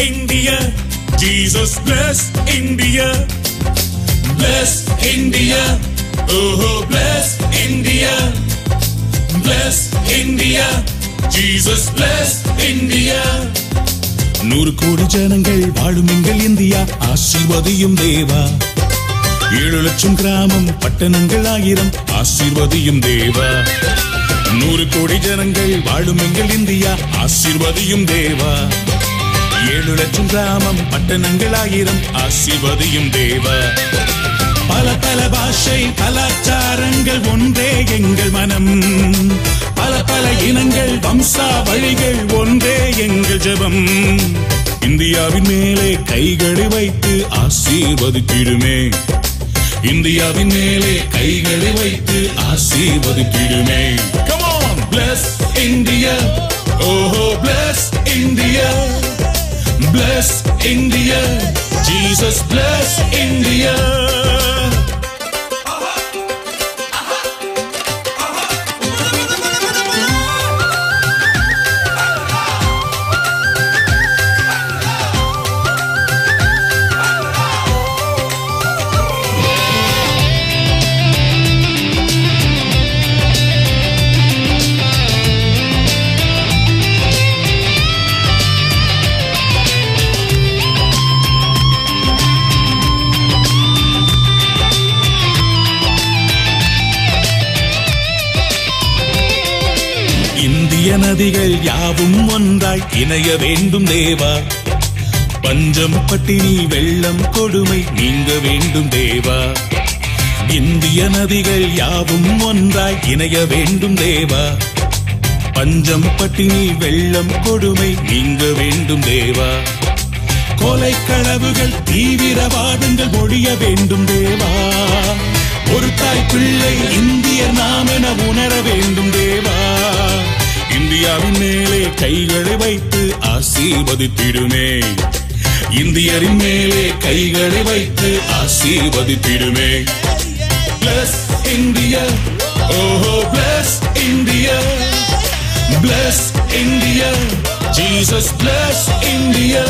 India. Jesus bless India. Bless India. Oh, bless India. Bless India. Jesus bless India. நூறு கோடி ஜனங்கள் வாழும் எங்கள் இந்தியா ஆசீர்வதியும் தேவா ஏழு லட்சம் கிராமம் பட்டணங்கள் ஆயிரம் ஆசீர்வதியும் தேவா நூறு கோடி ஜனங்கள் வாழும் எங்கள் இந்தியா ஆசீர்வதியும் தேவா ஏழு லட்சம் கிராமம் பட்டணங்கள் ஆயிரம் ஆசீர்வதியும் தேவ. பல பல பாஷை கலாச்சாரங்கள் ஒன்றே எங்கள் மனம். பல பல இனங்கள் வம்சா வழிகள் ஒன்றே எங்கள் ஜபம். இந்தியாவின் மேலே கைகளை வைத்து ஆசீர்வதித்திடுமே. இந்தியாவின் மேலே கைகளை வைத்து ஆசீர்வதித்திடுமே. Come on, bless India. Oh, oh bless India. Bless India. Jesus bless India. நதிகள் யாவும் ஒன்றாய் இணைய வேண்டும் தேவா. பஞ்சம் பட்டினி வெள்ளம் கொடுமை நீங்க வேண்டும் தேவா. இந்திய நதிகள் யாவும் ஒன்றாய் இணைய வேண்டும் தேவா. பஞ்சம் பட்டினி வெள்ளம் கொடுமை நீங்க வேண்டும் தேவா. கொலை களவுகள் தீவிரவாதங்கள் ஒழிய வேண்டும் தேவா. ஒரு தாய் பிள்ளை இந்திய என உணர வேண்டும் தேவா. இந்தியாவின் மேலே கைகளை வைத்து ஆசீர்வதித்திடுமே இந்தியரின் மேலே கைகளை வைத்து ஆசீர்வதித்திடுமே பிளஸ் இந்தியா ஓஹோ bless India bless India Jesus bless India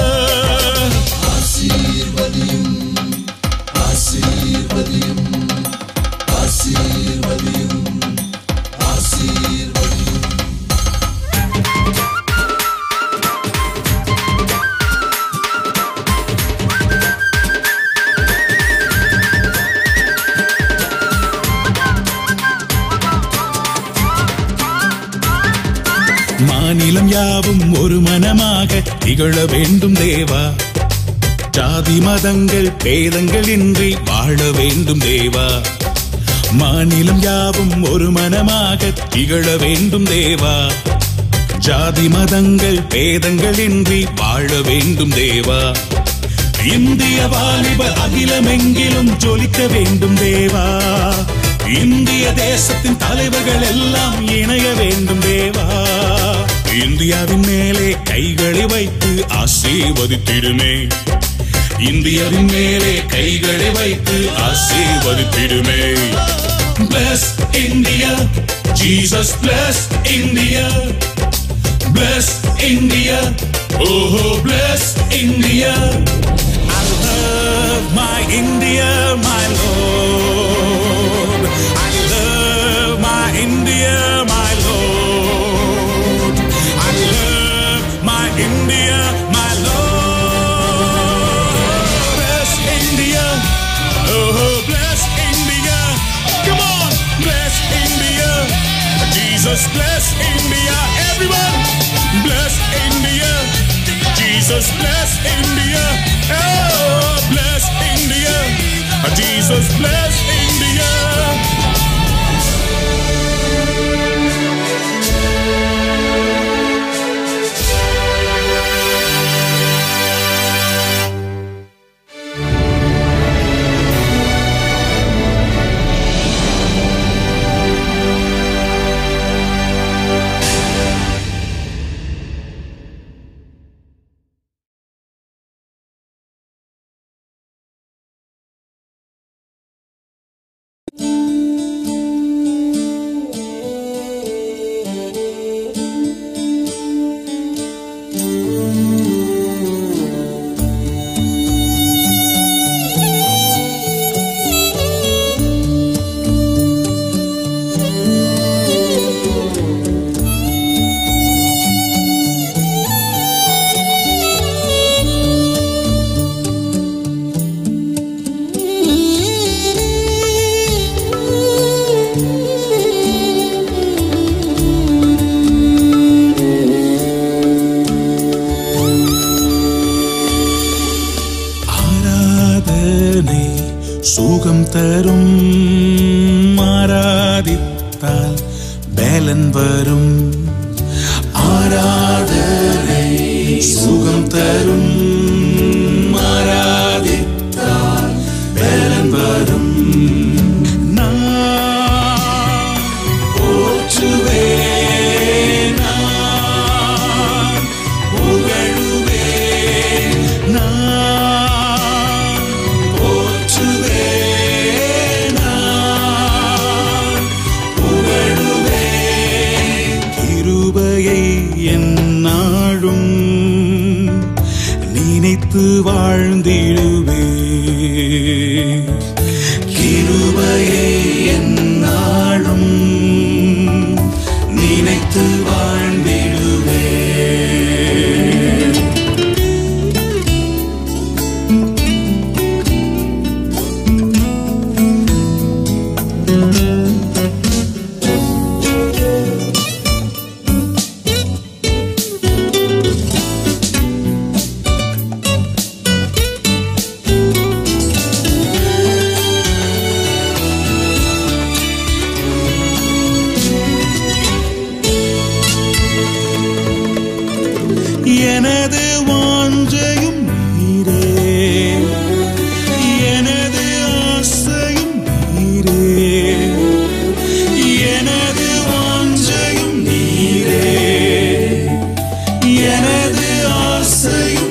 யாவும் ஒரு மனமாக திகழ வேண்டும் தேவா. ஜாதி மதங்கள் பேதங்கள் இன்றி வாழ வேண்டும் தேவா. மாநிலம் யாவும் ஒரு மனமாக திகழ வேண்டும் தேவா. ஜாதி மதங்கள் பேதங்கள் இன்றி வாழ வேண்டும் தேவா. இந்திய வாலிப அகிலமெங்கிலும் ஜொலிக்க வேண்டும் தேவா. இந்திய தேசத்தின் தலைவர்கள் எல்லாம் இணைய வேண்டும் தேவா. இந்தியாவின் மேலே கைகளை வைத்து ஆசீர்வதித்திடுமே இந்தியாவின் மேலே கைகளை வைத்து ஆசீர்வதித்திடுமே bless India Jesus bless India bless India ஓஹோ bless India I love my India, my Lord. Jesus bless India. Everyone, bless India. Jesus bless India. Oh, bless India. Jesus bless sei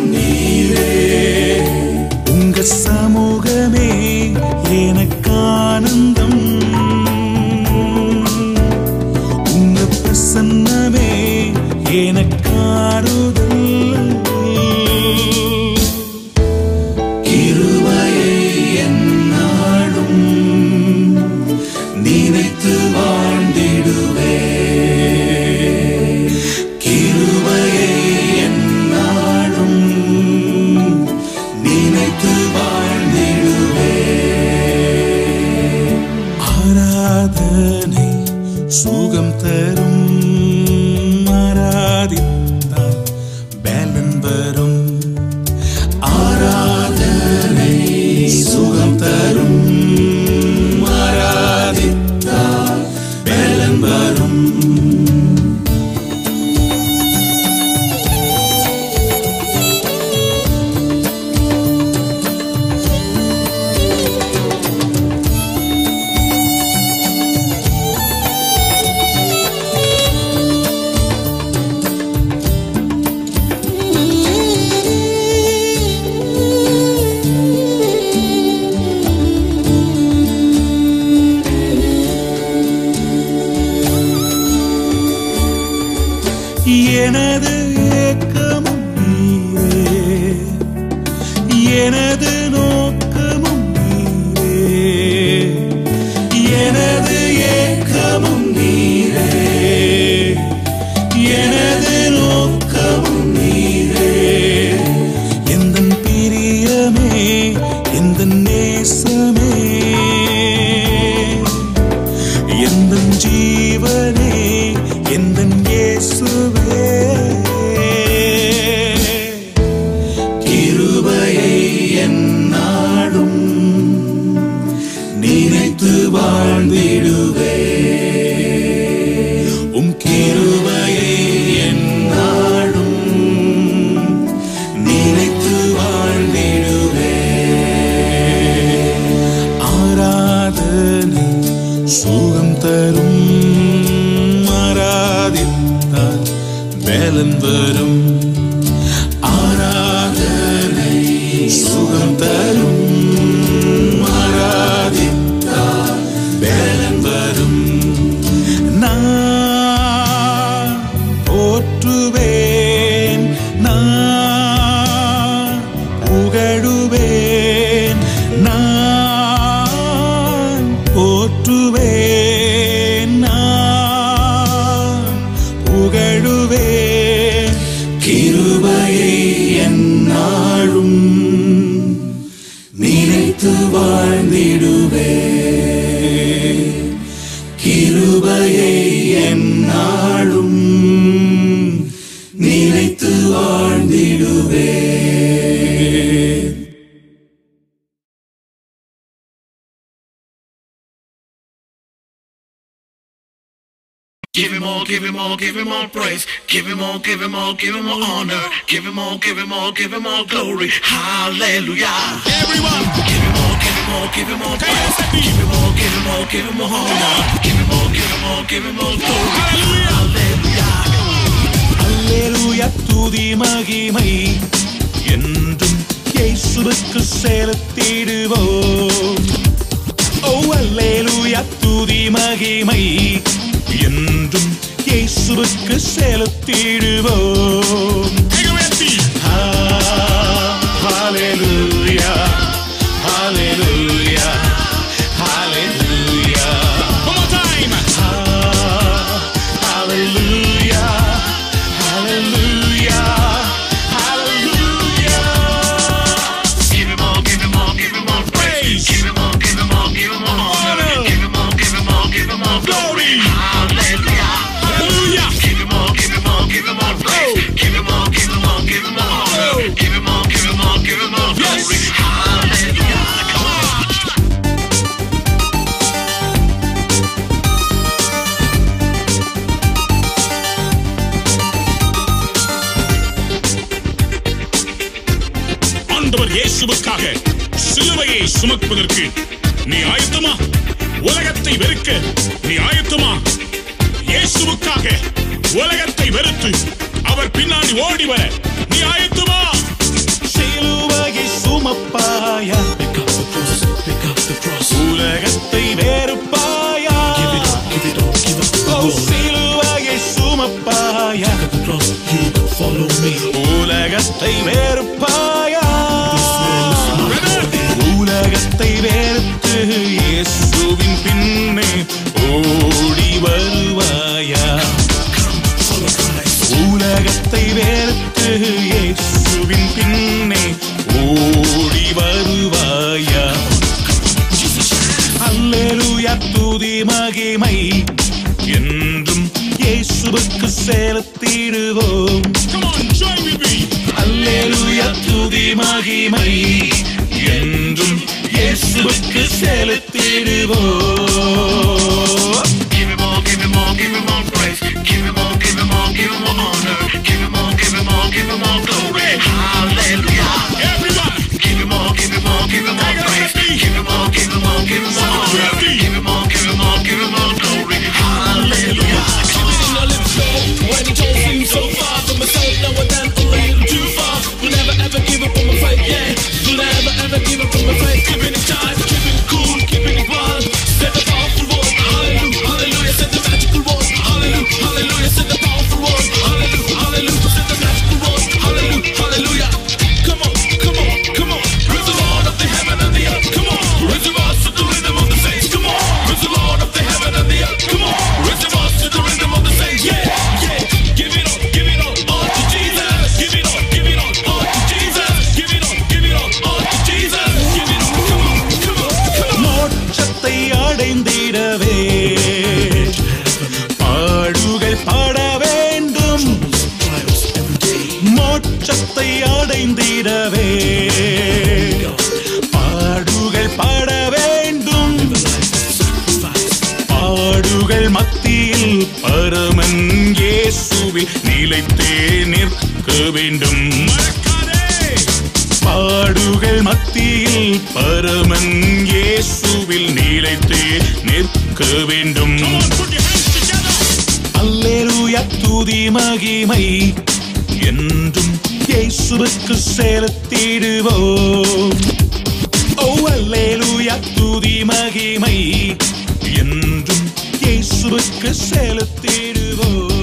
Give him all, give him all, give him all honor. Give him all, give him all, give him all glory. Hallelujah. Everyone. Give him all, give him all, give him all praise. Give him all, give him all, give him all honor. Give him all, give him all, give him all glory. Hallelujah. Hallelujah. துதி மகிமை என்றும் இயேசுவுக்கு செலுத்திடுவோம் ஓ அல்லேலுயா துதி மகிமை என்றும் இயேசுவுக்கு செலுத்திடுவோம். Rocky. என்றும் இயேசுவுக்கு செலுத்திடுவோம் Give him all, give him all, give him all praise. Give him all, give him all, give him all honor. Give him all, give him all, give him all glory. Hallelujah. Everyone. Give him all, give him all, give him all praise. Give him all, give him all, give him all. பரமன் இயேசுவில் நிலைத்து நிற்க வேண்டும். அல்லேலூயா துதி மகிமை. என்றும் இயேசுவுக்கு செலுத்திடுவோம். ஓ அல்லேலூயா துதி மகிமை. என்றும் இயேசுவுக்கு செலுத்திடுவோம்.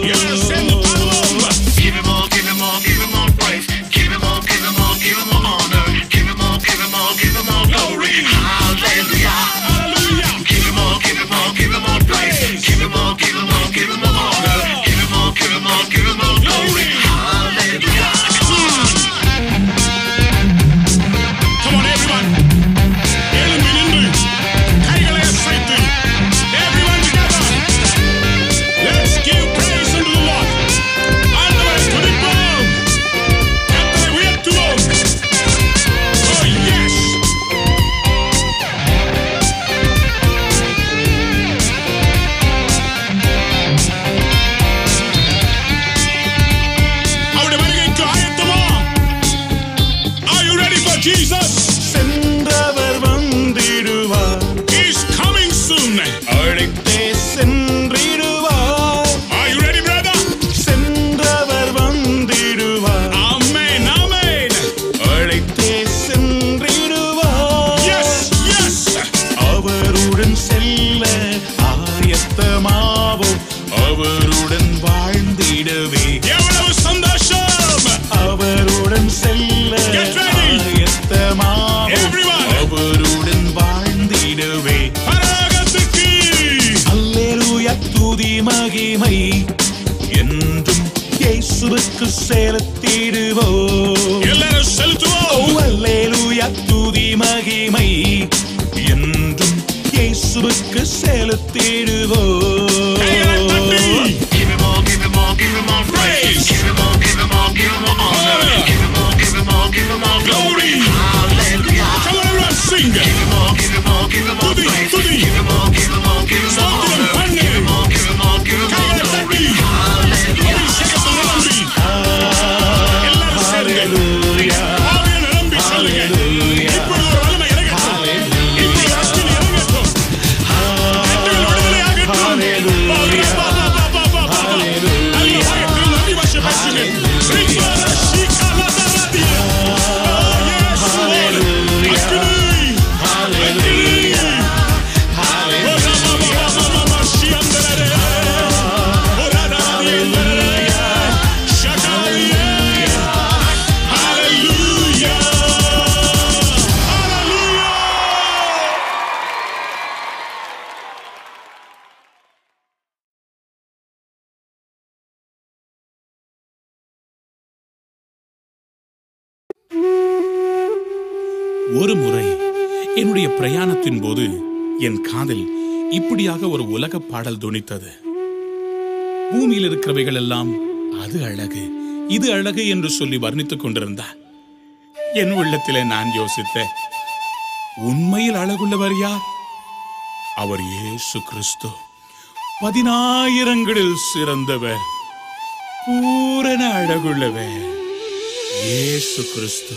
அமைதியாக ஒரு உலக பாடல் துணித்தது. பூமியில் இருக்கிறவைகள் எல்லாம் அது அழகு இது அழகு என்று சொல்லி வர்ணித்துக் கொண்டிருந்தார் என் உள்ளத்திலே நான் யோசித்தேன் உண்மையில் அழகுள்ளவர் யார்? அவர் இயேசு கிறிஸ்து. பதினாயிரங்களில் சிறந்தவர் பூரண அழகுள்ளவர் இயேசு கிறிஸ்து.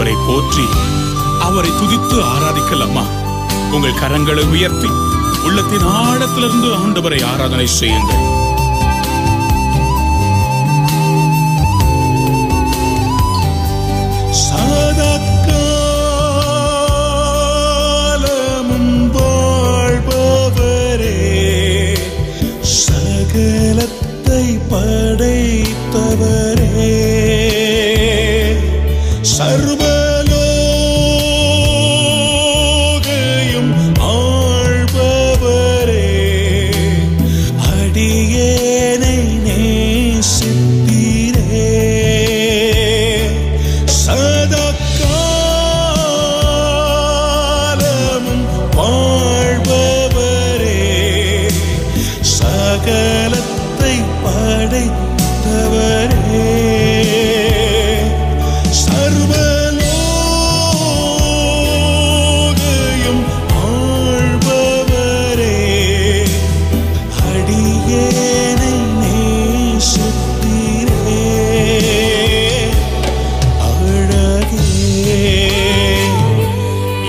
அவரை போற்றி அவரை துதித்து ஆராதிக்கலாமா உங்கள் கரங்களை உயர்த்தி உள்ளத்தின் ஆழத்திலிருந்து ஆண்டவரை ஆராதனை செய்யுங்கள்.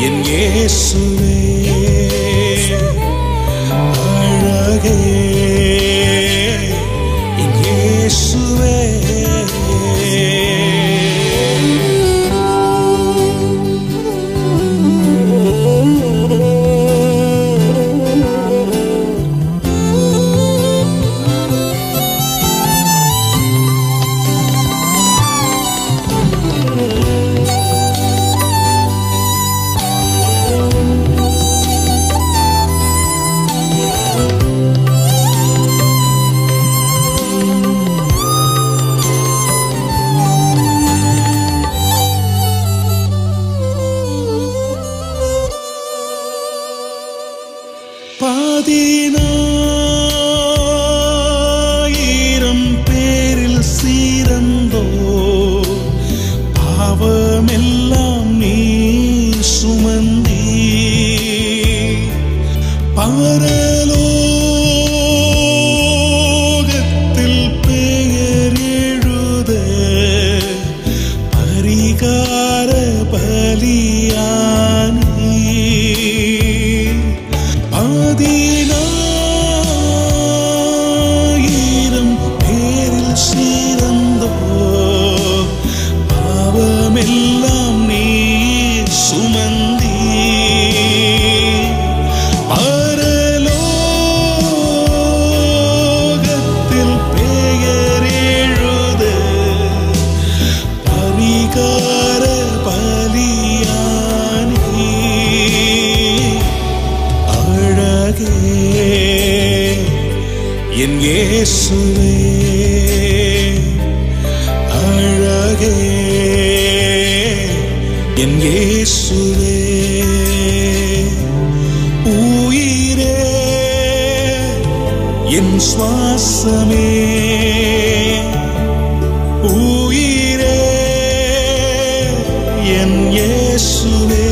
என் இயேசுவே அழகே என் இயேசுவே உயிரே என் சுவாசமே. உயிரே என் இயேசுவே.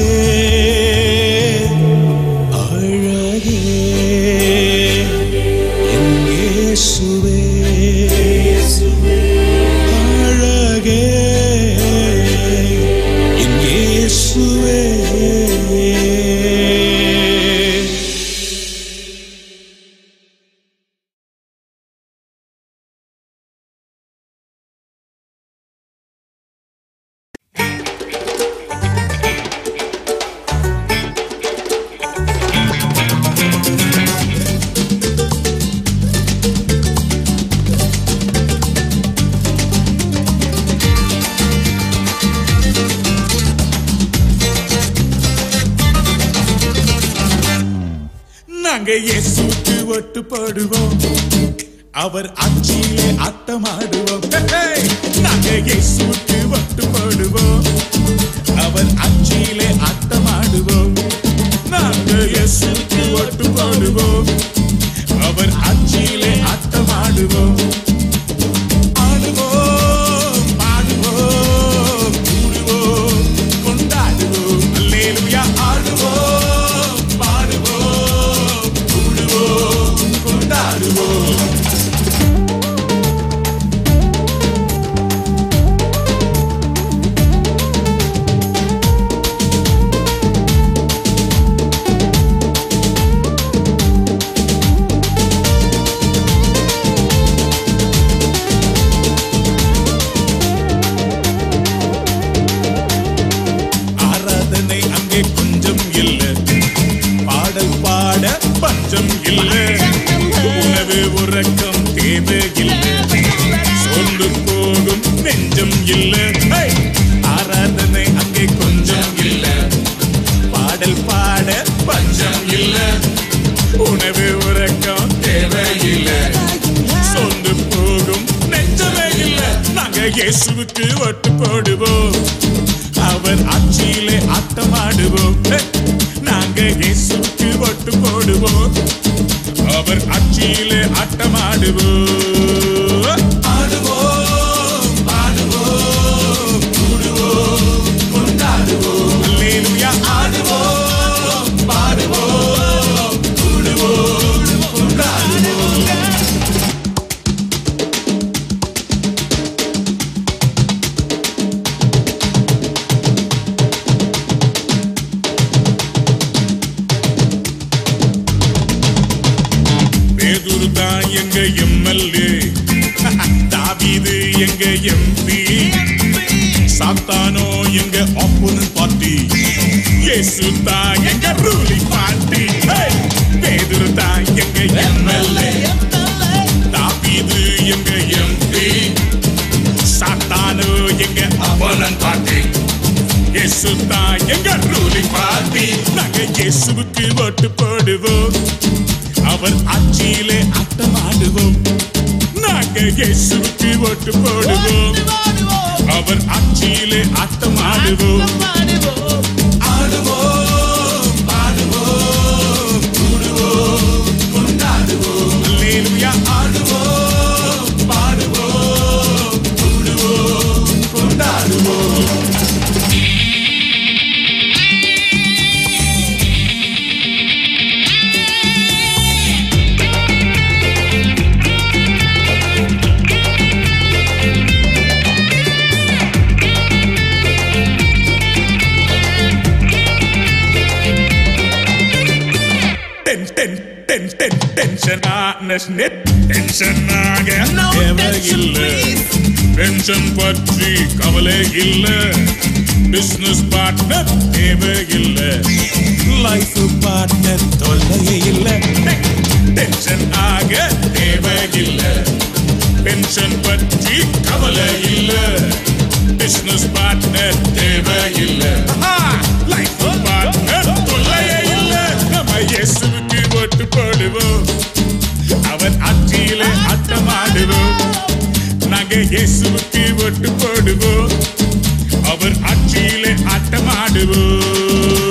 இயேசுவுக்கு ஒட்டு போடுவோம் அவர் ஆட்சியிலே ஆட்டமாடுவோம். நாங்க இயேசுக்கு ஒட்டு போடுவோம் அவர் ஆட்சியிலே ஆட்டமாடுவோம். வெளிச்சம் பற்றி கவலை இல்ல. பிசினஸ் பார்ட்னர் தேவை இல்ல. லைஃப் பார்ட்னர் தொல்லை இல்ல. டென்ஷன் ஆக தேவை இல்ல. பென்ஷன் பற்றி கவலை இல்ல. பிசினஸ் பார்ட்னர் தேவை இல்ல. லைஃப் பார்ட்னர் தொல்லை இல்ல. நம்ம இயேசுக்கு ஓட்டு போடுவோம் அவன் ஆட்சியிலே ஆட்டமாடுவோம் நாங்க இயேசுவுக்கு ஒட்டு போடுவோம் அவர் ஆட்சியிலே ஆட்டமாடுவோம்.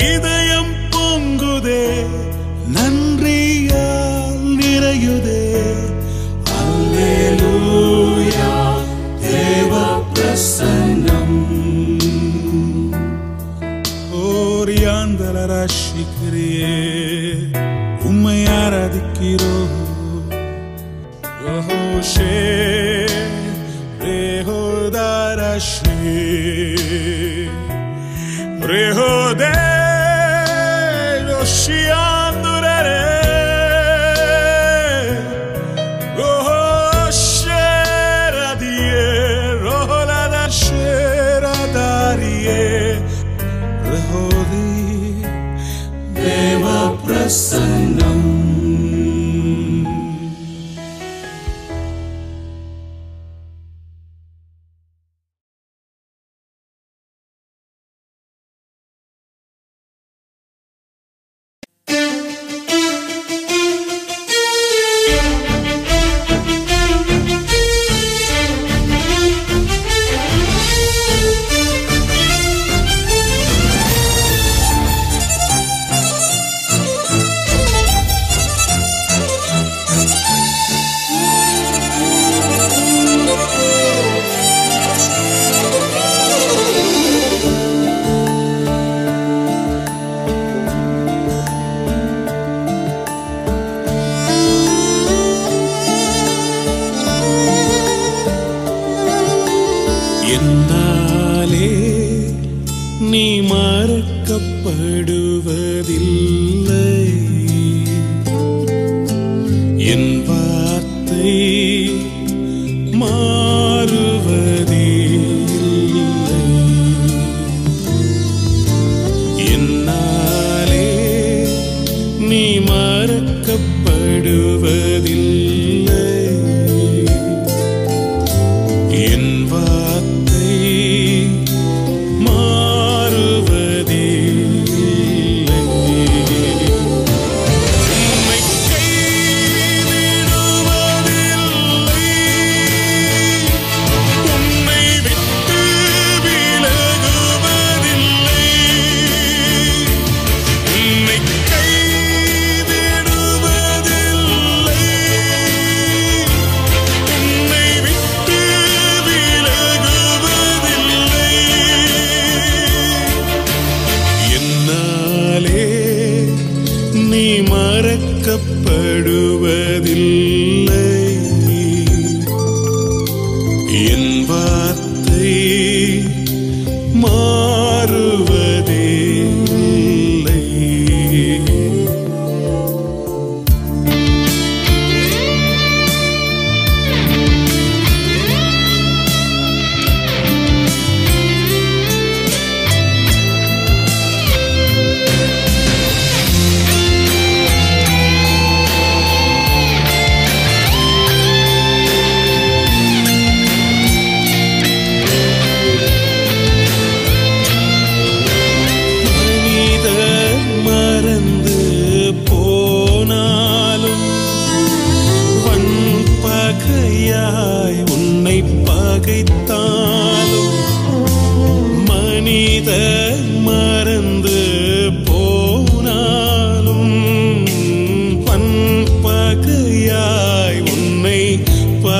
இது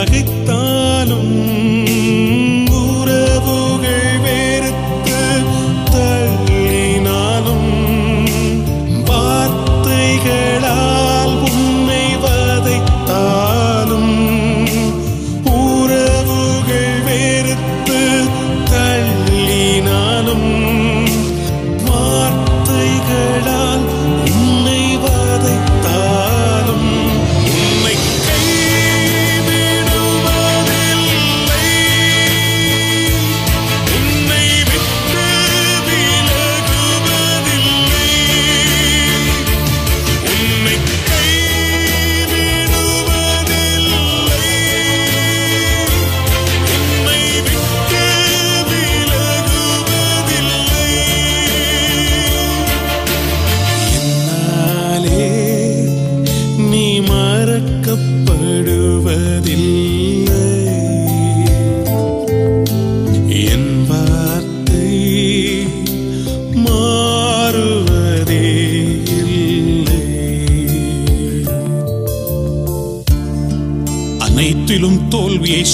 பகைத்தாலும்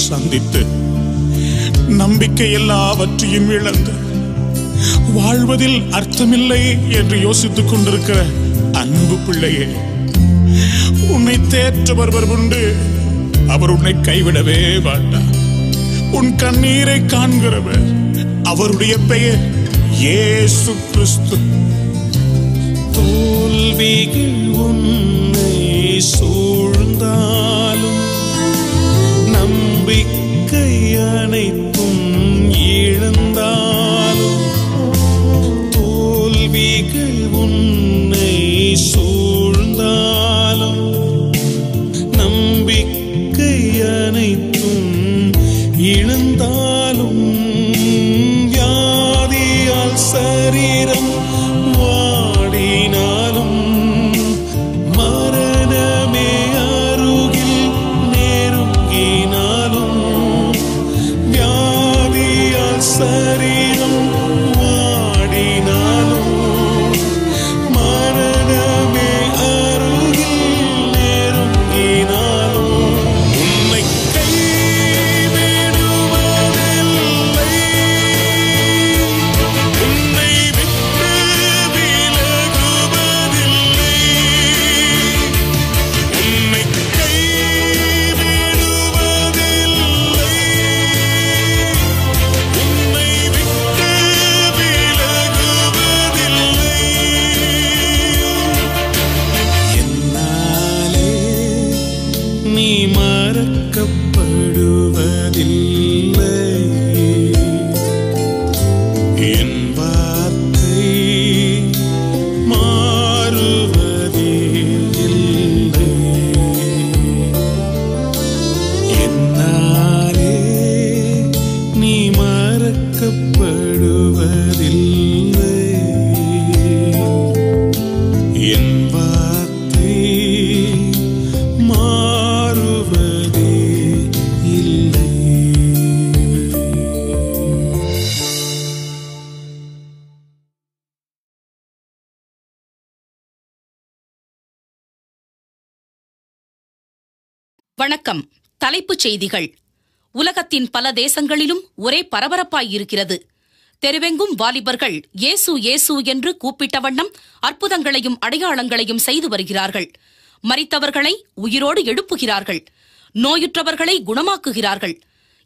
சந்தித்து நம்பிக்கை எல்லாவற்றையும் இழந்து வாழ்வதில் அர்த்தமில்லை என்று யோசித்துக் கொண்டிருக்கிற அன்பு பிள்ளையே உன்னை தேற்றவர் உண்டு. அவர் உன்னை கைவிடவே மாட்டார். உன் கண்ணீரை காண்கிறவர் அவருடைய பெயர் இயேசு கிறிஸ்து. தோல்விகள் உன்னை சூழ்ந்தாலும் அனைத்தும் இழந்தாலும் தோல்விகள் உன்னை சூழ்ந்தாலும் செய்திகள். உலகத்தின் பல தேசங்களிலும் ஒரே பரபரப்பாய் இருக்கிறது. தெருவெங்கும் வாலிபர்கள் இயேசு இயேசு என்று கூப்பிட்ட வண்ணம் அற்புதங்களையும் அடையாளங்களையும் செய்து வருகிறார்கள். மறித்தவர்களை உயிரோடு எழுப்புகிறார்கள். நோயுற்றவர்களை குணமாக்குகிறார்கள்.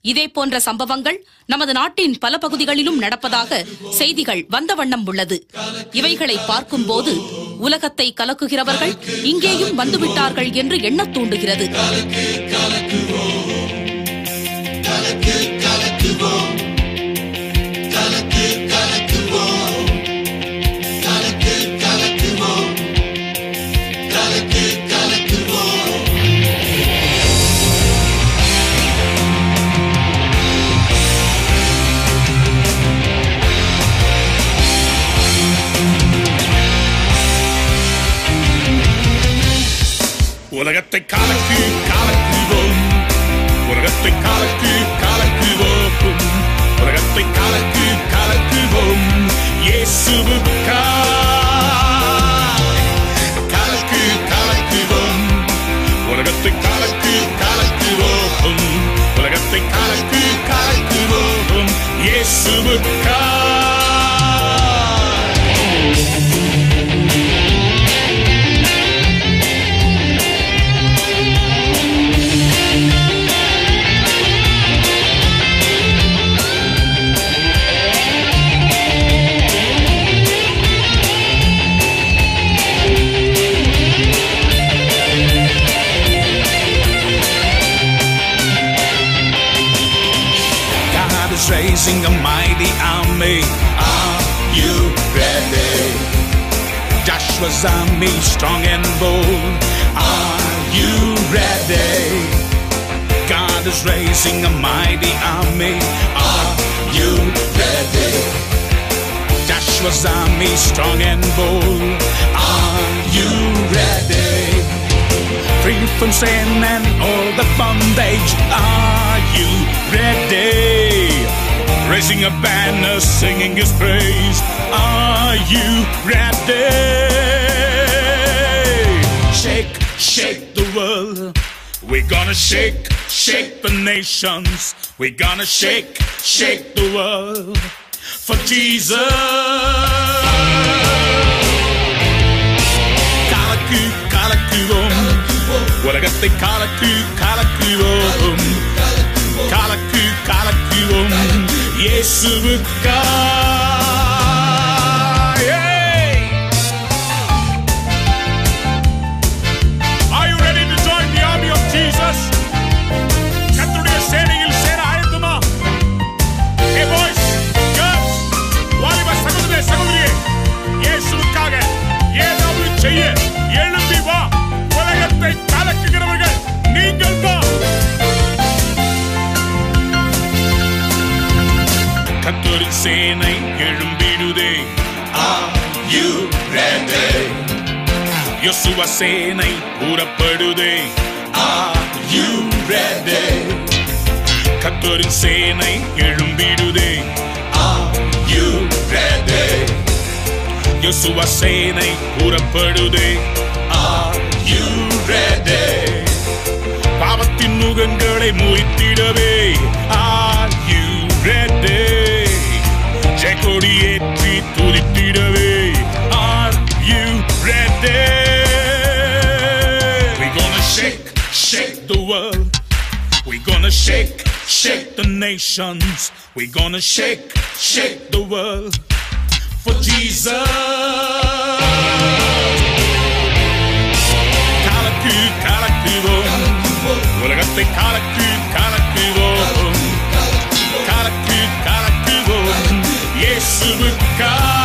இதே போன்ற சம்பவங்கள் நமது நாட்டின் பல பகுதிகளிலும் நடப்பதாக செய்திகள் வந்த வண்ணம் உள்ளது. இவைகளை பார்க்கும்போது உலகத்தை கலக்குகிறவர்கள் இங்கேயும் வந்துவிட்டார்கள் என்று எண்ணத் தூண்டுகிறது. உலகத்தை காலக்கு காலக்குவோம். உலகத்தை காலக்கு உலகத்தை கலக்கு கலக்குவோம் இயேசுவுக்கா காலக்கு காலக்குவோம் உலகத்தை கலக்கு கலக்குவோம் உலகத்தை கலக்கு கலக்குவோம் இயேசுவுக்கா army. Are you ready? Joshua's army strong and bold. Are you ready? God is raising a mighty army. Are you ready? Joshua's army strong and bold. Are you ready? Free from sin and all the bondage. Are you ready? raising a banner, singing his praise. Are you ready? Shake, shake the world. We're gonna shake, shake the nations. We're gonna shake, shake the world for Jesus. Kalaku, kalakuvom. Waragate kalaku, kalakuvom. Kalaku, kalakuvom. இயேசுவுக்கா Are you ready to join the army of Jesus? கர்த்தருடைய சேனையில் சேர ஆயத்தமா? Hey boys, girls, வாலிப சகோதரரே, சகோதரியே, இயேசுவுக்காக ஏதாவது செய்ய எழும்பி வா. உலகத்தை கலக்குகிறவர்கள் நீங்கள் தான் கத்தோரின் சேனை எழும்பிடுதே. யோசுவ சேனை கூறப்படுதே கத்தோரின் சேனை எழும்பிடுதே. யோசுவ சேனை கூறப்படுதே பாவத்தின் முகங்களை முறித்திடவே. Ready To the Are you ready? We're gonna shake, shake the world. We're gonna shake, shake the nations. We're gonna shake, shake the world for Jesus. Well, I got the color cube, color cube. Isso me cai.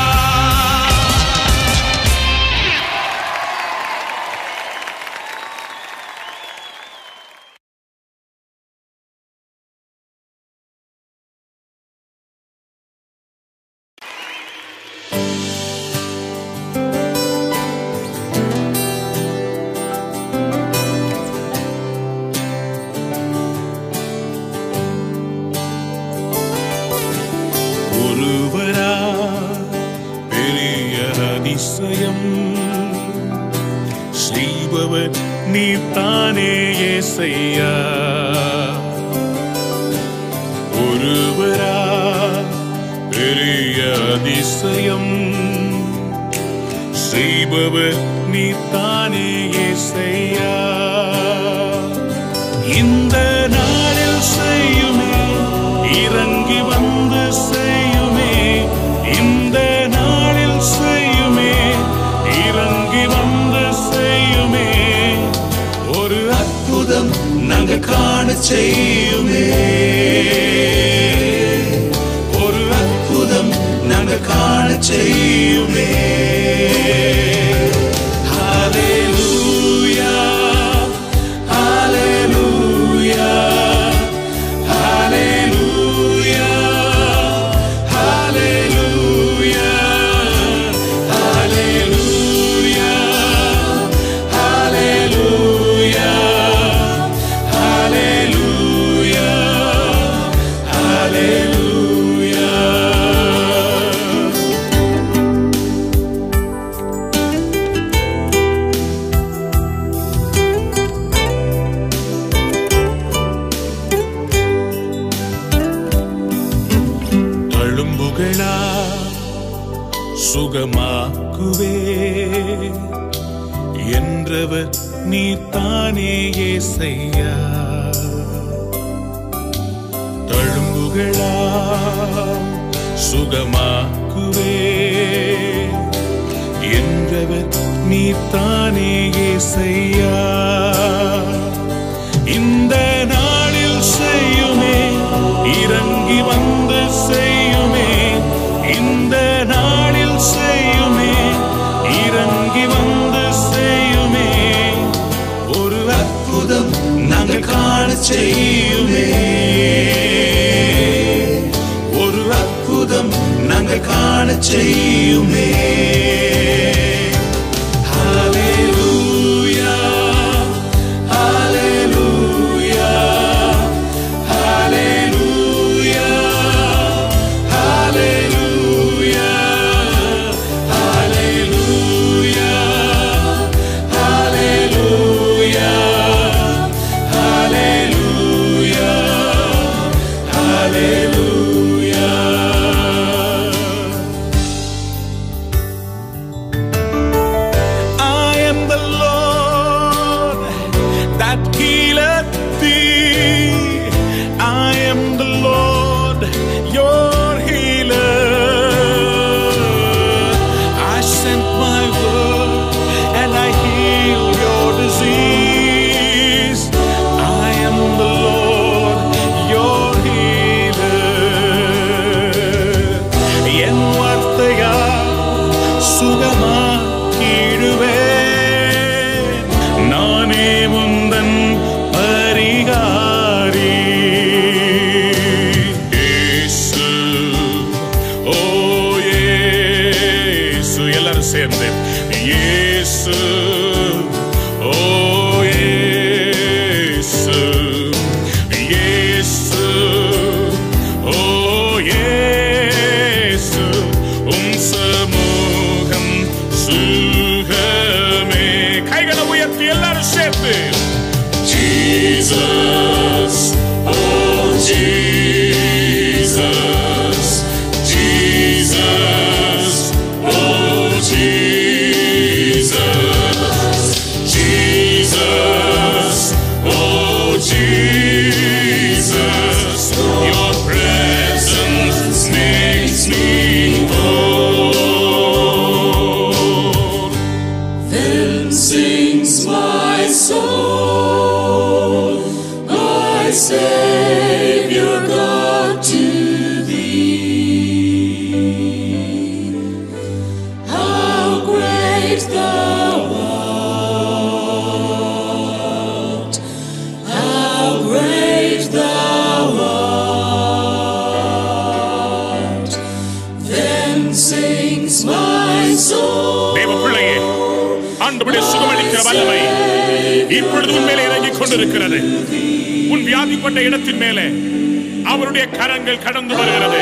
வருகிறது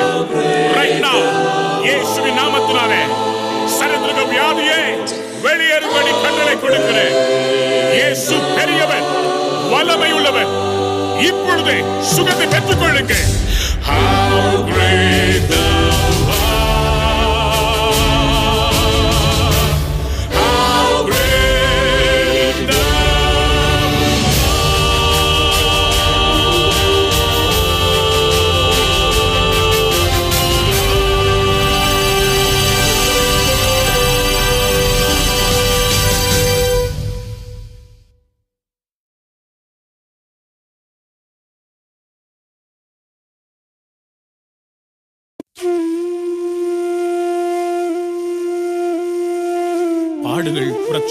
Right now, இயேசுவின் நாமத்தினாலே சரந்திரக வியாதியே வெளியேறும்படி கட்டளை கொடுக்கிறேன். இயேசு பெரியவர் வல்லமை உள்ளவர் இப்பொழுதே சுகத்தை பெற்றுக் கொள்ளுங்கள் How great the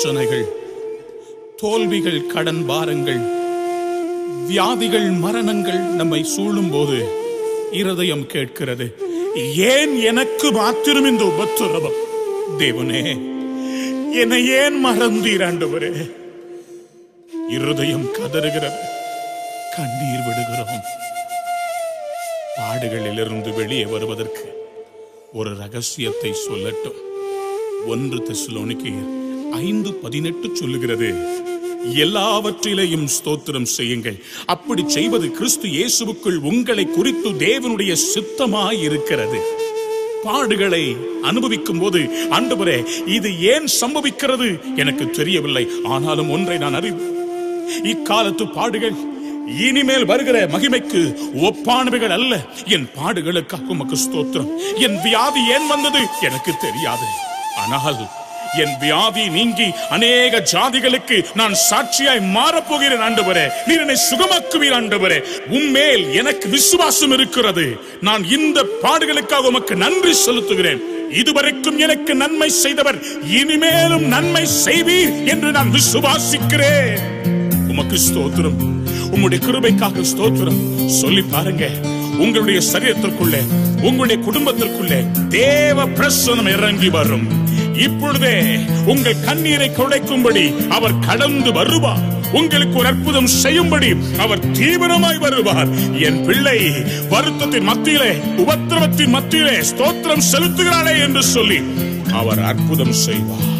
பிரச்சனைகள் தோல்விகள் கடன் பாரங்கள் வியாதிகள் மரணங்கள் நம்மை சூழும் போது இருதயம் கேட்கிறது. ஏன் எனக்கு மாத்திரம் இந்த உபத்திரவம்? தேவனே என்னை ஏன் மறந்தீர் ஆண்டவரே? இருதயம் கதறுகிறது கண்ணீர் விடுகிறோம். பாடுகளிலிருந்து வெளியே வருவதற்கு ஒரு ரகசியத்தை சொல்லட்டும். ஒன்று திசுலோனிக்கு ஐந்து பதினெட்டு சொல்லுகிறது. எல்லாவற்றிலேயும் ஸ்தோத்திரம் செய்யுங்கள். அப்படி செய்வது கிறிஸ்து இயேசுவுக்குள் உங்களை குறித்து தேவனுடைய சித்தமாய் இருக்கிறது பாடுகளை அனுபவிக்கும் போது ஆண்டவரே இது ஏன் சம்பவிக்கிறது? எனக்கு தெரியவில்லை. ஆனாலும் ஒன்றை நான் அறிவு இக்காலத்து பாடுகள் இனிமேல் வருகிற மகிமைக்கு ஒப்பானவைகள் அல்ல. என் பாடுகளுக்காக உமக்கு ஸ்தோத்திரம். என் வியாதி ஏன் வந்தது? எனக்கு தெரியாது. ஆனால் என் வியாதி நீங்கி அநேக ஜாதிகளுக்கு நான் சாட்சியாய் மாறப்போகிறேன் ஆண்டவரே. நீர் என்னை சுகமாக்குவீர் ஆண்டவரே. உம்மேல் எனக்கு விசுவாசம் இருக்கிறது. நான் இந்த பாடுகளுக்காக உமக்கு நன்றி செலுத்துகிறேன். இதுவரைக்கும் எனக்கு நன்மை செய்தவர் இனிமேலும் நன்மை செய்வீர் என்று நான் விசுவாசிக்கிறேன். உமக்கு ஸ்தோத்திரம். உம்முடைய கிருபைக்காக ஸ்தோத்திரம். சொல்லி பாருங்க. உங்களுடைய சரீரத்திற்குள்ளே உங்களுடைய குடும்பத்திற்குள்ளே தேவ பிரசனம் இறங்கி வரும். இப்பொழுதே உங்கள் கண்ணீரை குடைக்கும்படி அவர் கடந்து வருவார். உங்களுக்கு ஒரு அற்புதம் செய்யும்படி அவர் தீவிரமாய் வருவார். என் பிள்ளை வருத்தத்தின் மத்தியிலே உபத்திரவத்தின் மத்தியிலே ஸ்தோத்திரம் செலுத்துகிறானே என்று சொல்லி அவர் அற்புதம் செய்வார்.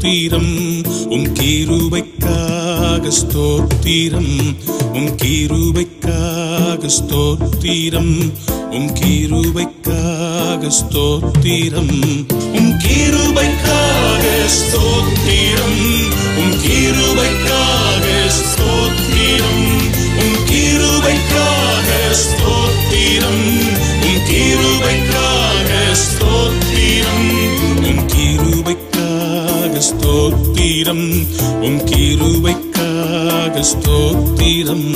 ஸ்தோத்திரம். உம் கீருபைக்காக ஸ்தோத்திரம். உம் கீருபைக்காக ஸ்தோத்திரம். உம் கீருபைக்காக ஸ்தோத்திரம். உம் கீருபைக்காக ஸ்தோ ஸ்தோத்திரம் உன் கிருவைக்காக ஸ்தோத்திரம்.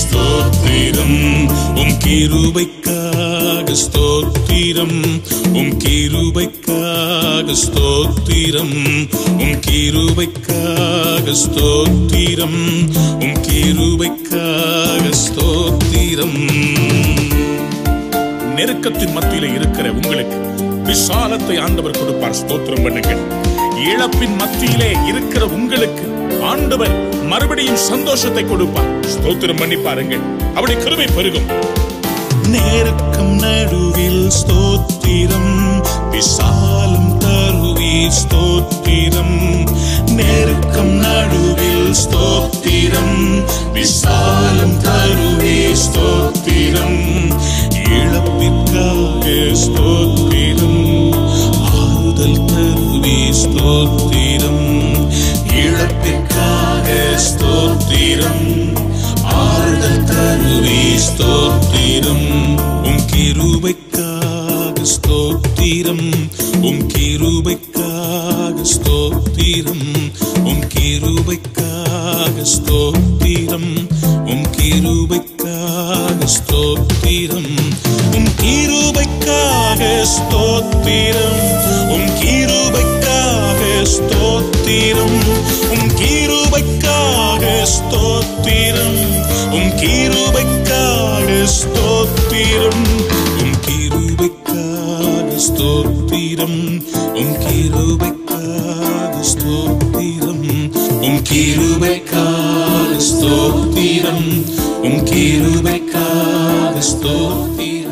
ஸ்தோத்திரம். உம் கிருபைக்காக ஸ்தோத்திரம். உம் கிருபைக்காக ஸ்தோத்திரம். உம் கிருபைக்காக ஸ்தோத்திரம். உம் கிருபைக்காக ஸ்தோத்திரம். நெருக்கத்தின் மத்தியில இருக்கிற உங்களுக்கு விசாலத்தை ஆண்டவர் கொடுப்பார். ஸ்தோத்திரம் பண்ணுங்கள். இழப்பின் மத்தியிலே இருக்கிற உங்களுக்கு ஆண்டவர் மறுபடியும் சந்தோஷத்தை கொடுப்பார். ஸ்தோத்திரம் பண்ணி பாருங்கள். அவருடைய கிருமை பெருகும். நேருக்கும் நடுவில் ஸ்தோத்திரம் விசாலம் தருவி ஸ்தோத்திரம். நேருக்கும் நடுவில் ஸ்தோத்திரம் விசாலம் தருவி ஸ்தோத்திரம். இழப்பிற்காக ஸ்தோத்திரம் ஆறுதல் தருவி ஸ்தோத்திரம். இழப்பிற்கு ஸ்தோத்திரம். ஆறுதல் தருவி ஸ்தோத்திரம். உம் கிருபைக்காக ஸ்தோத்திரம். உம் கிருபைக்காக ஸ்தோத்திரம். உம் கிருபைக்காக ஸ்தோத்திரம். உம் கிருபைக்காக ஸ்தோத்திரம். உம் கிருபைக்காக ஸ்தோத்திரம். உம் கிருபைக்காக ஸ்தோத்திரம். உம் கிருபைக்காக ஸ்தோத்திரம். உம் கிருபைக்காக ஸ்தோத்திரம். உம் கிருபைக்காக ஸ்தோத்திரம். உம் கிருபைக்காக ஸ்தோத்திரம். உம் கிருபைக்காக ஸ்தோத்திரம். உம் கிருபைக்காக ஸ்தோத்திரம்.